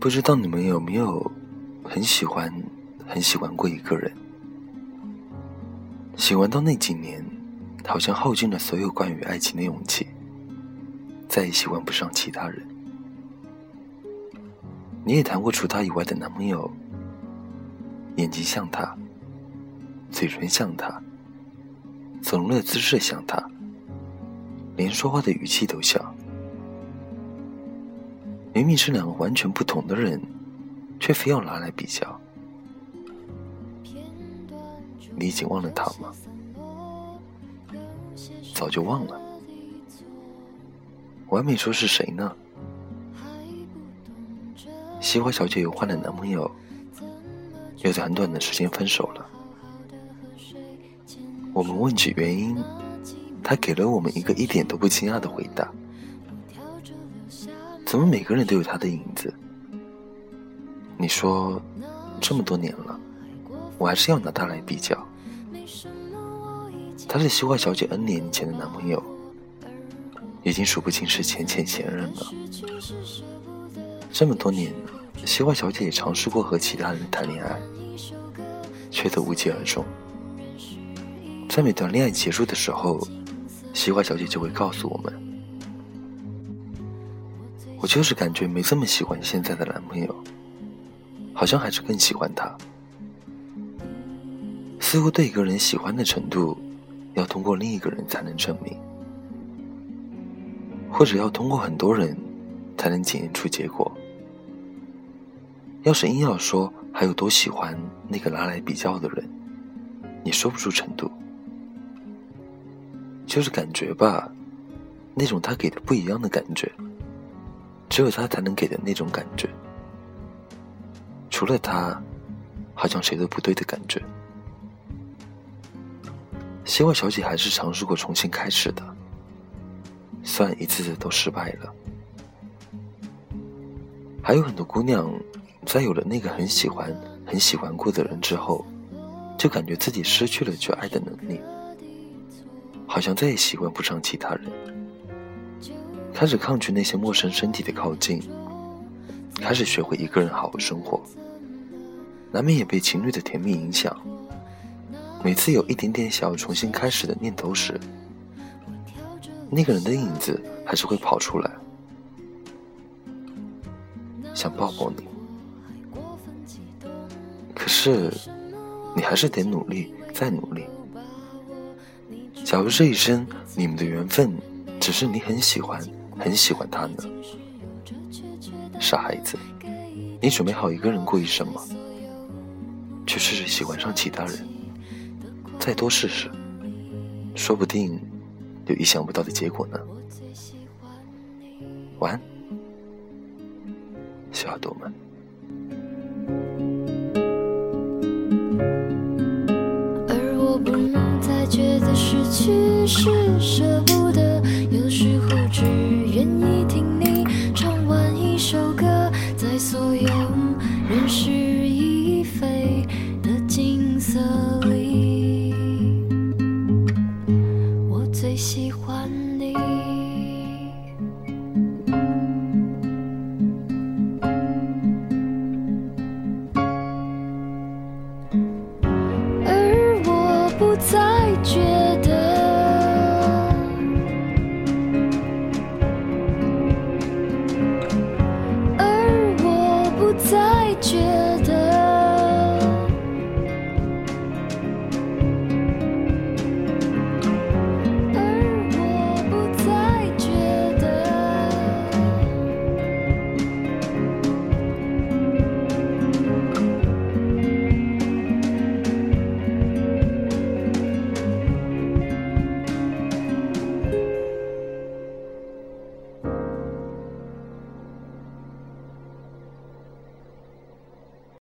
不知道你们有没有很喜欢、很喜欢过一个人？喜欢到那几年，好像耗尽了所有关于爱情的勇气，再也喜欢不上其他人。你也谈过除他以外的男朋友，眼睛像他，嘴唇像他，走路的姿势像他，连说话的语气都像。明明是两个完全不同的人，却非要拿来比较。你已经忘了他吗？早就忘了。我还没说是谁呢。西花小姐又换了男朋友，又在很短的时间分手了。我们问起原因，她给了我们一个一点都不惊讶的回答。怎么每个人都有他的影子？你说，这么多年了，我还是要拿他来比较。他是西花小姐 N 年前的男朋友，已经数不清是前前前任了。这么多年，西花小姐也尝试过和其他人谈恋爱，却都无疾而终。在每段恋爱结束的时候，西花小姐就会告诉我们。我就是感觉没这么喜欢现在的男朋友，好像还是更喜欢他。似乎对一个人喜欢的程度，要通过另一个人才能证明，或者要通过很多人才能检验出结果。要是硬要说还有多喜欢那个拿来比较的人，你说不出程度，就是感觉吧，那种他给的不一样的感觉。只有他才能给的那种感觉，除了他，好像谁都不对的感觉。希望小姐还是尝试过重新开始的，虽然一次次都失败了。还有很多姑娘，在有了那个很喜欢、很喜欢过的人之后，就感觉自己失去了去爱的能力，好像再也喜欢不上其他人。开始抗拒那些陌生身体的靠近，开始学会一个人好好生活，难免也被情侣的甜蜜影响。每次有一点点想要重新开始的念头时，那个人的影子还是会跑出来，想抱抱你。可是，你还是得努力，再努力。假如这一生你们的缘分只是你很喜欢。很喜欢他呢，傻孩子，你准备好一个人过一生吗？去试试喜欢上其他人，再多试试，说不定有意想不到的结果呢。晚安，小耳朵们。而我不能再觉得失去是舍绝。